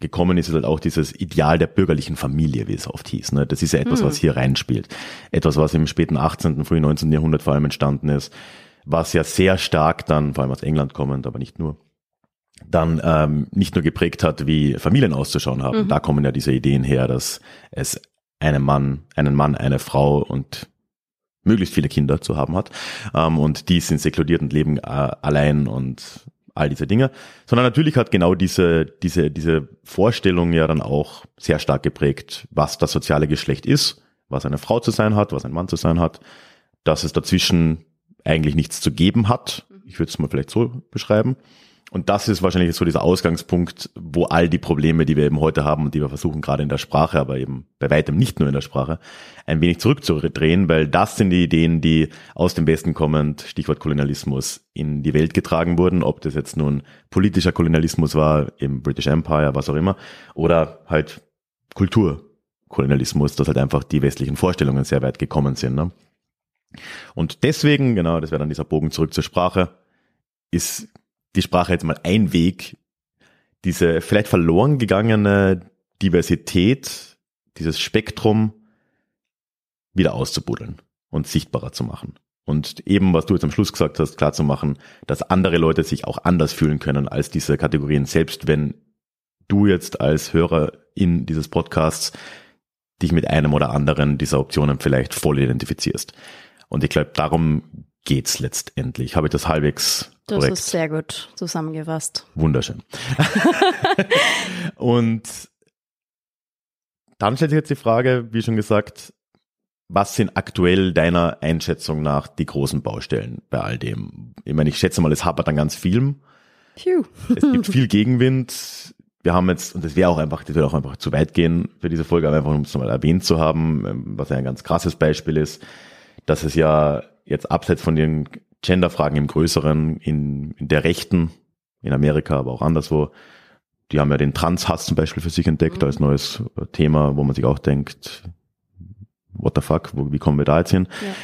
gekommen ist, ist halt auch dieses Ideal der bürgerlichen Familie, wie es oft hieß. Ne? Das ist ja etwas, mhm. was hier reinspielt. Etwas, was im späten 18., frühen 19. Jahrhundert vor allem entstanden ist, was ja sehr stark dann, vor allem aus England kommend, aber nicht nur, dann ähm, nicht nur geprägt hat, wie Familien auszuschauen haben. Mhm. Da kommen ja diese Ideen her, dass es einen Mann, einen Mann, eine Frau und möglichst viele Kinder zu haben hat. Ähm, und die sind sekludiert und leben äh, allein und all diese Dinge. Sondern natürlich hat genau diese, diese, diese Vorstellung ja dann auch sehr stark geprägt, was das soziale Geschlecht ist, was eine Frau zu sein hat, was ein Mann zu sein hat, dass es dazwischen eigentlich nichts zu geben hat. Ich würde es mal vielleicht so beschreiben. Und das ist wahrscheinlich so dieser Ausgangspunkt, wo all die Probleme, die wir eben heute haben und die wir versuchen gerade in der Sprache, aber eben bei weitem nicht nur in der Sprache, ein wenig zurückzudrehen, weil das sind die Ideen, die aus dem Westen kommend, Stichwort Kolonialismus, in die Welt getragen wurden, ob das jetzt nun politischer Kolonialismus war, im British Empire, was auch immer, oder halt Kulturkolonialismus, dass halt einfach die westlichen Vorstellungen sehr weit gekommen sind. Ne? Und deswegen, genau, das wäre dann dieser Bogen zurück zur Sprache, ist die Sprache jetzt mal ein Weg, diese vielleicht verloren gegangene Diversität, dieses Spektrum wieder auszubuddeln und sichtbarer zu machen. Und eben, was du jetzt am Schluss gesagt hast, klar zu machen, dass andere Leute sich auch anders fühlen können als diese Kategorien, selbst wenn du jetzt als Hörer in dieses Podcasts dich mit einem oder anderen dieser Optionen vielleicht voll identifizierst. Und ich glaube, darum geht's letztendlich. Habe ich das halbwegs das korrekt? ist sehr gut zusammengefasst. Wunderschön. Und dann stellt sich jetzt die Frage, wie schon gesagt, was sind aktuell deiner Einschätzung nach die großen Baustellen bei all dem? Ich meine, ich schätze mal, es hapert an ganz vielem. Phew. Es gibt viel Gegenwind. Wir haben jetzt, und das wäre auch einfach, das würde auch einfach zu weit gehen für diese Folge, aber einfach um es mal erwähnt zu haben, was ja ein ganz krasses Beispiel ist, dass es ja jetzt abseits von den Genderfragen im Größeren, in, in der Rechten, in Amerika, aber auch anderswo, die haben ja den Transhass zum Beispiel für sich entdeckt mhm. als neues Thema, wo man sich auch denkt, what the fuck, wo, wie kommen wir da jetzt hin? Ja.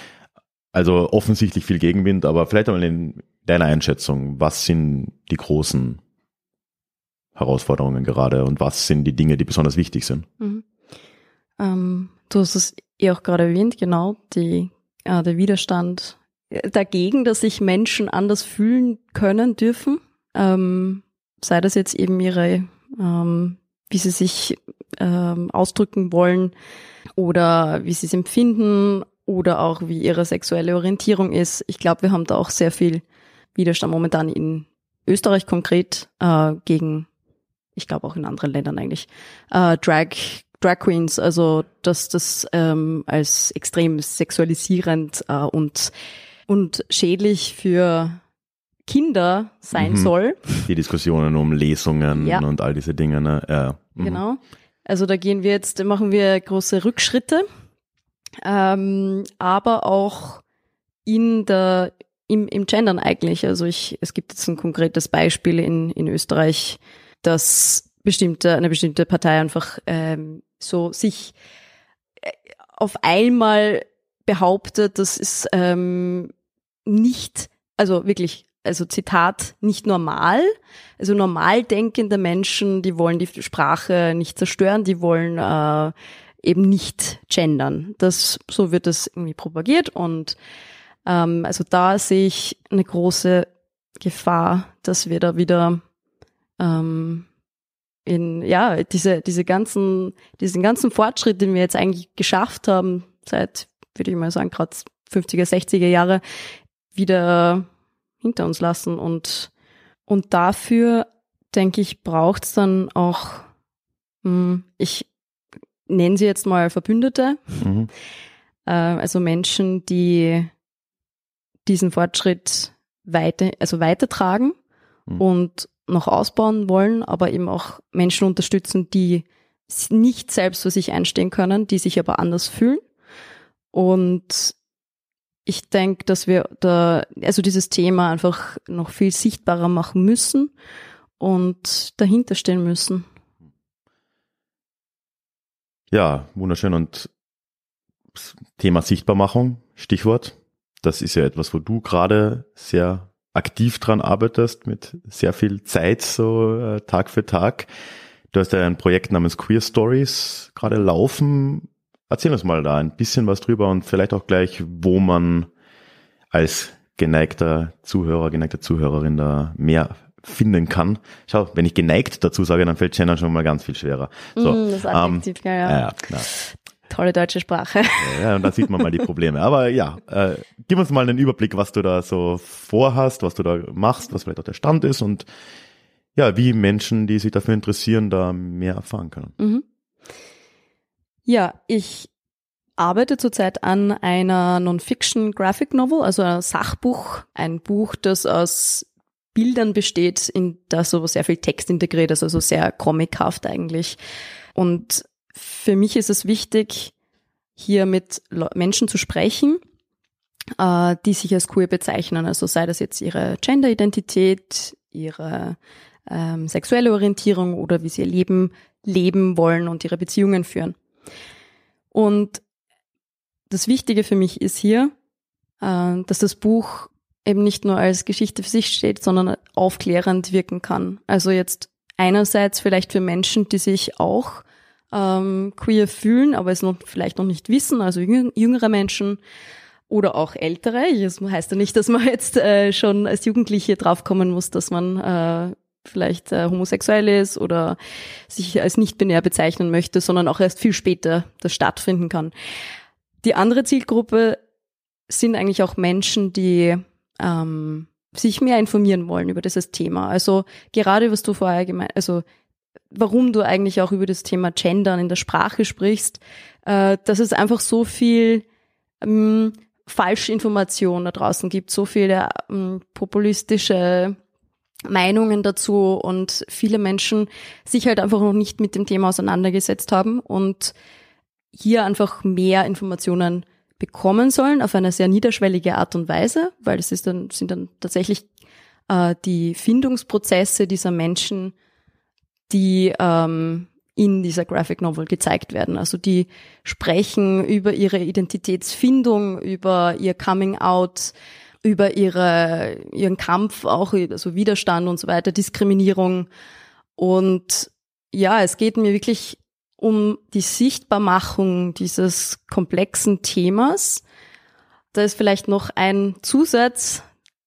Also offensichtlich viel Gegenwind, aber vielleicht einmal in deiner Einschätzung, was sind die großen Herausforderungen gerade und was sind die Dinge, die besonders wichtig sind? Mhm. Ähm, du hast es eh auch gerade erwähnt, genau, die äh, der Widerstand dagegen, dass sich Menschen anders fühlen können, dürfen. Ähm, sei das jetzt eben ihre, ähm, wie sie sich ähm, ausdrücken wollen oder wie sie es empfinden oder auch wie ihre sexuelle Orientierung ist. Ich glaube, wir haben da auch sehr viel Widerstand momentan in Österreich konkret äh, gegen, ich glaube auch in anderen Ländern eigentlich, äh, Drag Drag Queens, also dass das ähm, als extrem sexualisierend äh, und, und schädlich für Kinder sein mhm. soll. Die Diskussionen um Lesungen ja. und all diese Dinge. Ne? Ja. genau. Also da gehen wir jetzt, da machen wir große Rückschritte, ähm, aber auch in der im, im Gendern eigentlich. Also ich, es gibt jetzt ein konkretes Beispiel in, in Österreich, dass bestimmte, eine bestimmte Partei einfach ähm, so sich äh, auf einmal behauptet, dass es ähm, nicht, also wirklich, also Zitat, nicht normal. Also normal denkende Menschen, die wollen die Sprache nicht zerstören, die wollen äh, eben nicht gendern. Das, so wird das irgendwie propagiert und ähm, also da sehe ich eine große Gefahr, dass wir da wieder ähm, in, ja, diese, diese ganzen, diesen ganzen Fortschritt, den wir jetzt eigentlich geschafft haben, seit, würde ich mal sagen, gerade 50er, 60er Jahre, wieder hinter uns lassen. Und, und dafür, denke ich, braucht es dann auch, hm, ich nenne sie jetzt mal Verbündete, mhm. äh, also Menschen, die diesen Fortschritt weiter, also weitertragen mhm. und noch ausbauen wollen, aber eben auch Menschen unterstützen, die nicht selbst für sich einstehen können, die sich aber anders fühlen. Und ich denke, dass wir da, also dieses Thema einfach noch viel sichtbarer machen müssen und dahinter stehen müssen. Ja, wunderschön. Und Thema Sichtbarmachung, Stichwort. Das ist ja etwas, wo du gerade sehr aktiv dran arbeitest, mit sehr viel Zeit, so äh, Tag für Tag. Du hast ja ein Projekt namens Queer Stories gerade laufen. Erzähl uns mal da ein bisschen was drüber und vielleicht auch gleich, wo man als geneigter Zuhörer, geneigte Zuhörerin da mehr finden kann. Schau, wenn ich geneigt dazu sage, dann fällt Shannon schon mal ganz viel schwerer. So, mm, das Adjektiv, ähm, ja, ja. ja, ja. Tolle deutsche Sprache. Ja, und da sieht man mal die Probleme. Aber ja, äh, gib uns mal einen Überblick, was du da so vorhast, was du da machst, was vielleicht auch der Stand ist und ja, wie Menschen, die sich dafür interessieren, da mehr erfahren können. Mhm. Ja, ich arbeite zurzeit an einer Non-Fiction Graphic Novel, also ein Sachbuch, ein Buch, das aus Bildern besteht, in das so sehr viel Text integriert ist, also sehr comichaft eigentlich. Und für mich ist es wichtig, hier mit Menschen zu sprechen, äh, die sich als queer bezeichnen. Also sei das jetzt ihre Genderidentität, ihre ähm, sexuelle Orientierung oder wie sie ihr Leben leben wollen und ihre Beziehungen führen. Und das Wichtige für mich ist hier, äh, dass das Buch eben nicht nur als Geschichte für sich steht, sondern aufklärend wirken kann. Also jetzt einerseits vielleicht für Menschen, die sich auch ähm, queer fühlen, aber es noch vielleicht noch nicht wissen, also jüngere Menschen oder auch ältere. Das heißt ja nicht, dass man jetzt äh, schon als Jugendliche draufkommen muss, dass man äh, vielleicht äh, homosexuell ist oder sich als nicht-binär bezeichnen möchte, sondern auch erst viel später das stattfinden kann. Die andere Zielgruppe sind eigentlich auch Menschen, die ähm, sich mehr informieren wollen über dieses Thema. Also gerade was du vorher gemeint, also warum du eigentlich auch über das Thema Gendern in der Sprache sprichst, äh, dass es einfach so viel ähm, Falschinformation da draußen gibt, so viele ähm, populistische Meinungen dazu und viele Menschen sich halt einfach noch nicht mit dem Thema auseinandergesetzt haben und hier einfach mehr Informationen bekommen sollen auf eine sehr niederschwellige Art und Weise, weil es ist dann, sind dann tatsächlich äh, die Findungsprozesse dieser Menschen die ähm, in dieser Graphic Novel gezeigt werden. Also die sprechen über ihre Identitätsfindung, über ihr Coming Out, über ihre, ihren Kampf, auch also Widerstand und so weiter, Diskriminierung. Und ja, es geht mir wirklich um die Sichtbarmachung dieses komplexen Themas. Da ist vielleicht noch ein Zusatz.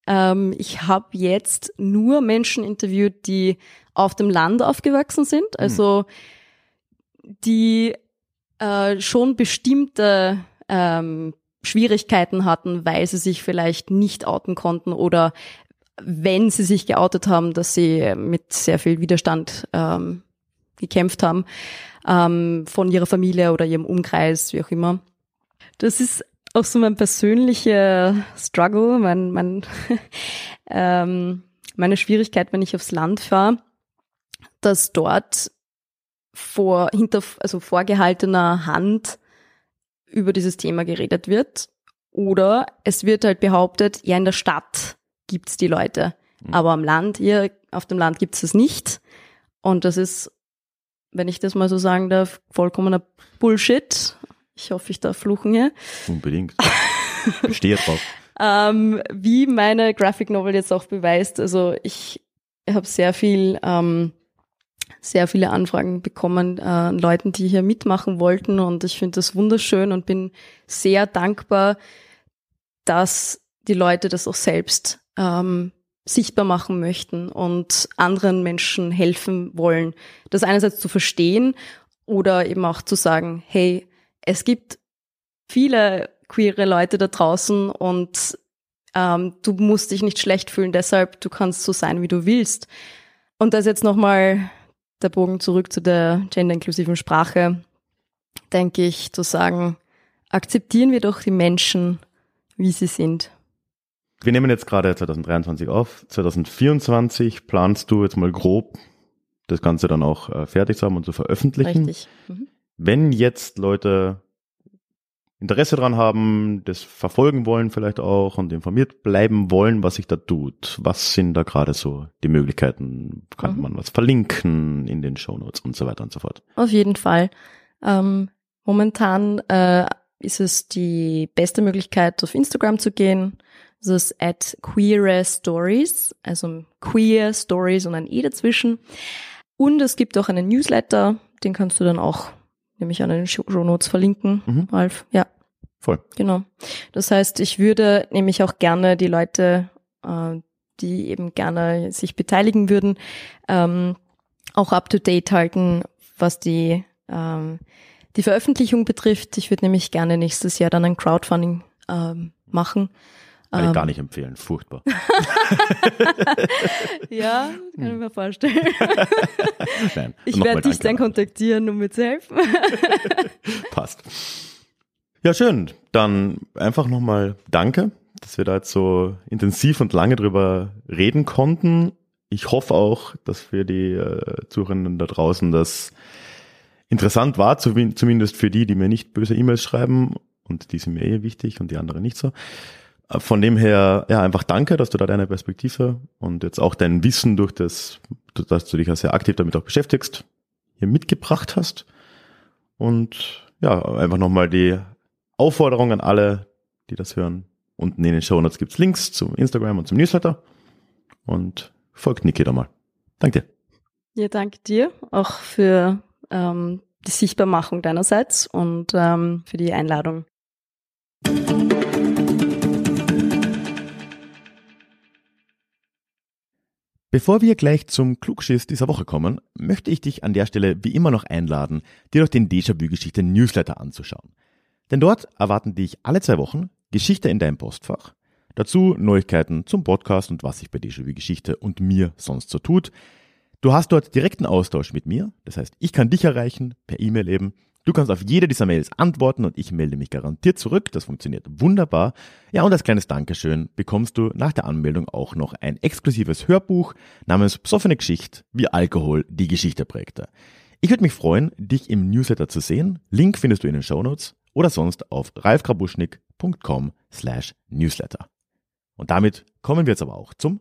Ähm, ich habe jetzt nur Menschen interviewt, die auf dem Land aufgewachsen sind, hm. also die äh, schon bestimmte ähm, Schwierigkeiten hatten, weil sie sich vielleicht nicht outen konnten oder wenn sie sich geoutet haben, dass sie mit sehr viel Widerstand ähm, gekämpft haben ähm, von ihrer Familie oder ihrem Umkreis, wie auch immer. Das ist auch so mein persönlicher Struggle, mein, mein ähm, meine Schwierigkeit, wenn ich aufs Land fahre dass dort vor, hinter, also vorgehaltener Hand über dieses Thema geredet wird. Oder es wird halt behauptet, ja, in der Stadt gibt's die Leute. Mhm. Aber am Land, hier auf dem Land gibt's es nicht. Und das ist, wenn ich das mal so sagen darf, vollkommener Bullshit. Ich hoffe, ich darf fluchen hier. Unbedingt. Stehe drauf. ähm, wie meine Graphic Novel jetzt auch beweist. Also ich habe sehr viel, ähm, sehr viele Anfragen bekommen äh, Leuten, die hier mitmachen wollten und ich finde das wunderschön und bin sehr dankbar, dass die Leute das auch selbst ähm, sichtbar machen möchten und anderen Menschen helfen wollen. Das einerseits zu verstehen oder eben auch zu sagen, hey, es gibt viele queere Leute da draußen und ähm, du musst dich nicht schlecht fühlen, deshalb du kannst so sein, wie du willst. Und das jetzt nochmal der Bogen zurück zu der genderinklusiven Sprache, denke ich, zu sagen, akzeptieren wir doch die Menschen, wie sie sind. Wir nehmen jetzt gerade 2023 auf. 2024 planst du jetzt mal grob, das Ganze dann auch äh, fertig zu haben und zu veröffentlichen. Richtig. Mhm. Wenn jetzt Leute Interesse dran haben, das verfolgen wollen vielleicht auch und informiert bleiben wollen, was sich da tut. Was sind da gerade so die Möglichkeiten? Kann mhm. man was verlinken in den Shownotes und so weiter und so fort? Auf jeden Fall. Ähm, momentan äh, ist es die beste Möglichkeit, auf Instagram zu gehen. Das ist at queer stories, also queer stories und ein e dazwischen. Und es gibt auch einen Newsletter, den kannst du dann auch nämlich an den Show Notes verlinken, mhm. Ralf. Ja. Voll. Genau. Das heißt, ich würde nämlich auch gerne die Leute, äh, die eben gerne sich beteiligen würden, ähm, auch up to date halten, was die, ähm, die Veröffentlichung betrifft. Ich würde nämlich gerne nächstes Jahr dann ein Crowdfunding ähm, machen. Kann ich gar ähm. nicht empfehlen, furchtbar. ja, kann ich mir vorstellen. Nein, ich werde dich dann kontaktieren, um mir zu helfen. Passt. Ja, schön. Dann einfach nochmal danke, dass wir da jetzt so intensiv und lange drüber reden konnten. Ich hoffe auch, dass für die äh, Zuhörenden da draußen das interessant war, zumindest für die, die mir nicht böse E-Mails schreiben und die sind mir eh wichtig und die anderen nicht so. Von dem her, ja, einfach danke, dass du da deine Perspektive und jetzt auch dein Wissen durch das, dass du dich ja sehr aktiv damit auch beschäftigst, hier mitgebracht hast. Und ja, einfach nochmal die Aufforderung an alle, die das hören. Unten in den Show Notes gibt's Links zum Instagram und zum Newsletter. Und folgt Niki da mal. Danke dir. Ja, danke dir auch für ähm, die Sichtbarmachung deinerseits und ähm, für die Einladung. Bevor wir gleich zum Klugschiss dieser Woche kommen, möchte ich dich an der Stelle wie immer noch einladen, dir doch den Déjà-vu-Geschichte Newsletter anzuschauen. Denn dort erwarten dich alle zwei Wochen Geschichte in deinem Postfach, dazu Neuigkeiten zum Podcast und was sich bei Déjà-vu Geschichte und mir sonst so tut. Du hast dort direkten Austausch mit mir, das heißt, ich kann dich erreichen, per E-Mail eben, Du kannst auf jede dieser Mails antworten und ich melde mich garantiert zurück. Das funktioniert wunderbar. Ja, und als kleines Dankeschön bekommst du nach der Anmeldung auch noch ein exklusives Hörbuch namens Psoffene Geschichte, wie Alkohol die Geschichte prägte. Ich würde mich freuen, dich im Newsletter zu sehen. Link findest du in den Shownotes oder sonst auf ralfgrabuschnick.com slash newsletter. Und damit kommen wir jetzt aber auch zum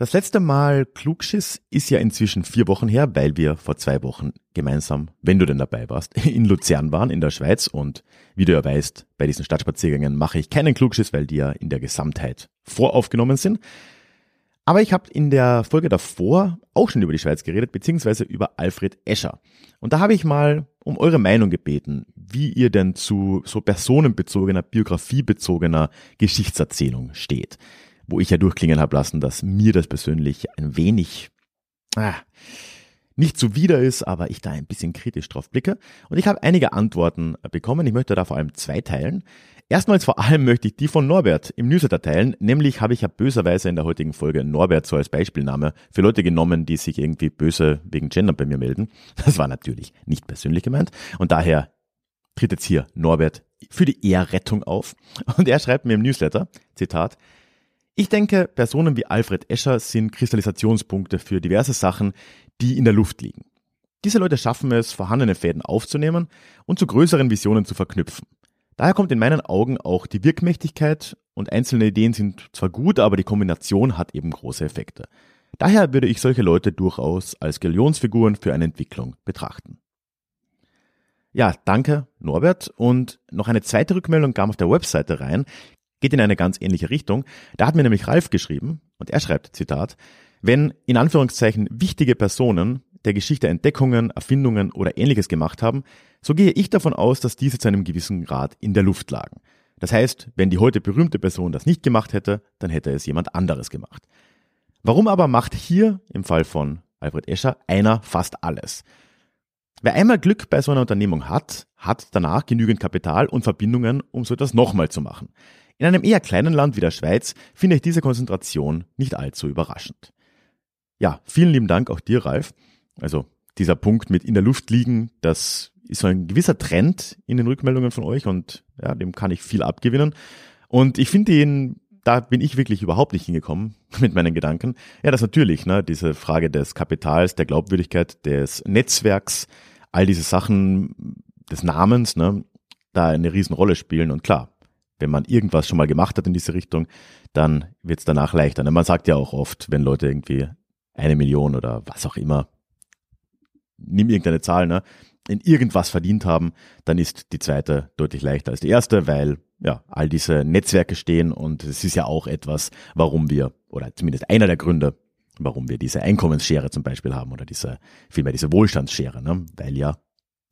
Das letzte Mal Klugschiss ist ja inzwischen vier Wochen her, weil wir vor zwei Wochen gemeinsam, wenn du denn dabei warst, in Luzern waren, in der Schweiz. Und wie du ja weißt, bei diesen Stadtspaziergängen mache ich keinen Klugschiss, weil die ja in der Gesamtheit voraufgenommen sind. Aber ich habe in der Folge davor auch schon über die Schweiz geredet, beziehungsweise über Alfred Escher. Und da habe ich mal um eure Meinung gebeten, wie ihr denn zu so personenbezogener, biografiebezogener Geschichtserzählung steht wo ich ja durchklingen habe lassen, dass mir das persönlich ein wenig ah, nicht zuwider ist, aber ich da ein bisschen kritisch drauf blicke. Und ich habe einige Antworten bekommen. Ich möchte da vor allem zwei teilen. Erstmals vor allem möchte ich die von Norbert im Newsletter teilen. Nämlich habe ich ja böserweise in der heutigen Folge Norbert so als Beispielname für Leute genommen, die sich irgendwie böse wegen Gender bei mir melden. Das war natürlich nicht persönlich gemeint. Und daher tritt jetzt hier Norbert für die Ehrrettung auf. Und er schreibt mir im Newsletter, Zitat, Ich denke, Personen wie Alfred Escher sind Kristallisationspunkte für diverse Sachen, die in der Luft liegen. Diese Leute schaffen es, vorhandene Fäden aufzunehmen und zu größeren Visionen zu verknüpfen. Daher kommt in meinen Augen auch die Wirkmächtigkeit und einzelne Ideen sind zwar gut, aber die Kombination hat eben große Effekte. Daher würde ich solche Leute durchaus als Galionsfiguren für eine Entwicklung betrachten. Ja, danke Norbert. Und noch eine zweite Rückmeldung kam auf der Webseite rein, geht in eine ganz ähnliche Richtung. Da hat mir nämlich Ralf geschrieben und er schreibt, Zitat, wenn in Anführungszeichen wichtige Personen der Geschichte Entdeckungen, Erfindungen oder ähnliches gemacht haben, so gehe ich davon aus, dass diese zu einem gewissen Grad in der Luft lagen. Das heißt, wenn die heute berühmte Person das nicht gemacht hätte, dann hätte es jemand anderes gemacht. Warum aber macht hier, im Fall von Alfred Escher, einer fast alles? Wer einmal Glück bei so einer Unternehmung hat, hat danach genügend Kapital und Verbindungen, um so etwas nochmal zu machen. In einem eher kleinen Land wie der Schweiz finde ich diese Konzentration nicht allzu überraschend. Ja, vielen lieben Dank auch dir, Ralf. Also dieser Punkt mit in der Luft liegen, das ist so ein gewisser Trend in den Rückmeldungen von euch und ja, dem kann ich viel abgewinnen. Und ich finde ihn, da bin ich wirklich überhaupt nicht hingekommen mit meinen Gedanken. Ja, das natürlich, ne, diese Frage des Kapitals, der Glaubwürdigkeit, des Netzwerks, all diese Sachen des Namens, ne, da eine Riesenrolle spielen. Und klar, wenn man irgendwas schon mal gemacht hat in diese Richtung, dann wird es danach leichter. Ne? Man sagt ja auch oft, wenn Leute irgendwie eine Million oder was auch immer, nimm irgendeine Zahl, ne, in irgendwas verdient haben, dann ist die zweite deutlich leichter als die erste, weil ja all diese Netzwerke stehen und es ist ja auch etwas, warum wir, oder zumindest einer der Gründe, warum wir diese Einkommensschere zum Beispiel haben oder diese, vielmehr diese Wohlstandsschere, ne? weil ja,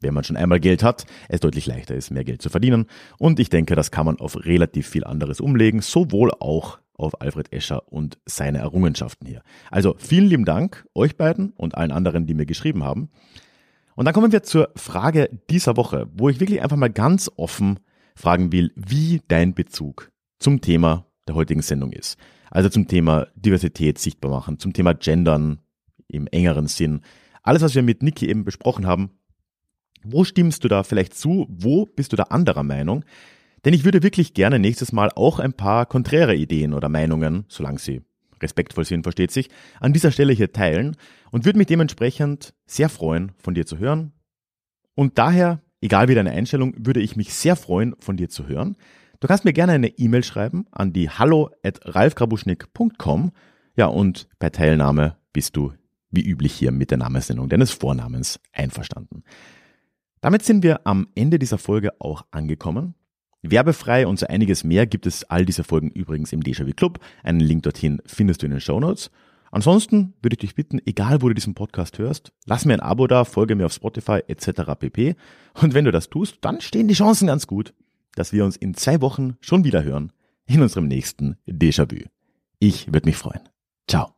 wenn man schon einmal Geld hat, es deutlich leichter ist, mehr Geld zu verdienen. Und ich denke, das kann man auf relativ viel anderes umlegen, sowohl auch auf Alfred Escher und seine Errungenschaften hier. Also vielen lieben Dank euch beiden und allen anderen, die mir geschrieben haben. Und dann kommen wir zur Frage dieser Woche, wo ich wirklich einfach mal ganz offen fragen will, wie dein Bezug zum Thema der heutigen Sendung ist. Also zum Thema Diversität sichtbar machen, zum Thema Gendern im engeren Sinn. Alles, was wir mit Niki eben besprochen haben. Wo stimmst du da vielleicht zu? Wo bist du da anderer Meinung? Denn ich würde wirklich gerne nächstes Mal auch ein paar konträre Ideen oder Meinungen, solange sie respektvoll sind, versteht sich, an dieser Stelle hier teilen und würde mich dementsprechend sehr freuen, von dir zu hören. Und daher, egal wie deine Einstellung, würde ich mich sehr freuen, von dir zu hören. Du kannst mir gerne eine E-Mail schreiben an die hallo at ralfgrabuschnick.com. Ja, und bei Teilnahme bist du wie üblich hier mit der Namensnennung deines Vornamens einverstanden. Damit sind wir am Ende dieser Folge auch angekommen. Werbefrei und so einiges mehr gibt es all diese Folgen übrigens im Déjà-vu Club. Einen Link dorthin findest du in den Show Notes. Ansonsten würde ich dich bitten, egal wo du diesen Podcast hörst, lass mir ein Abo da, folge mir auf Spotify etc. pp. Und wenn du das tust, dann stehen die Chancen ganz gut, dass wir uns in zwei Wochen schon wieder hören in unserem nächsten Déjà-vu. Ich würde mich freuen. Ciao.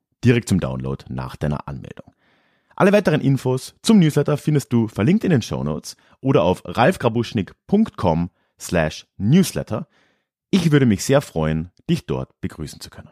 Direkt zum Download nach deiner Anmeldung. Alle weiteren Infos zum Newsletter findest du verlinkt in den Show Notes oder auf ralfgrabuschnick.com slash newsletter. Ich würde mich sehr freuen, dich dort begrüßen zu können.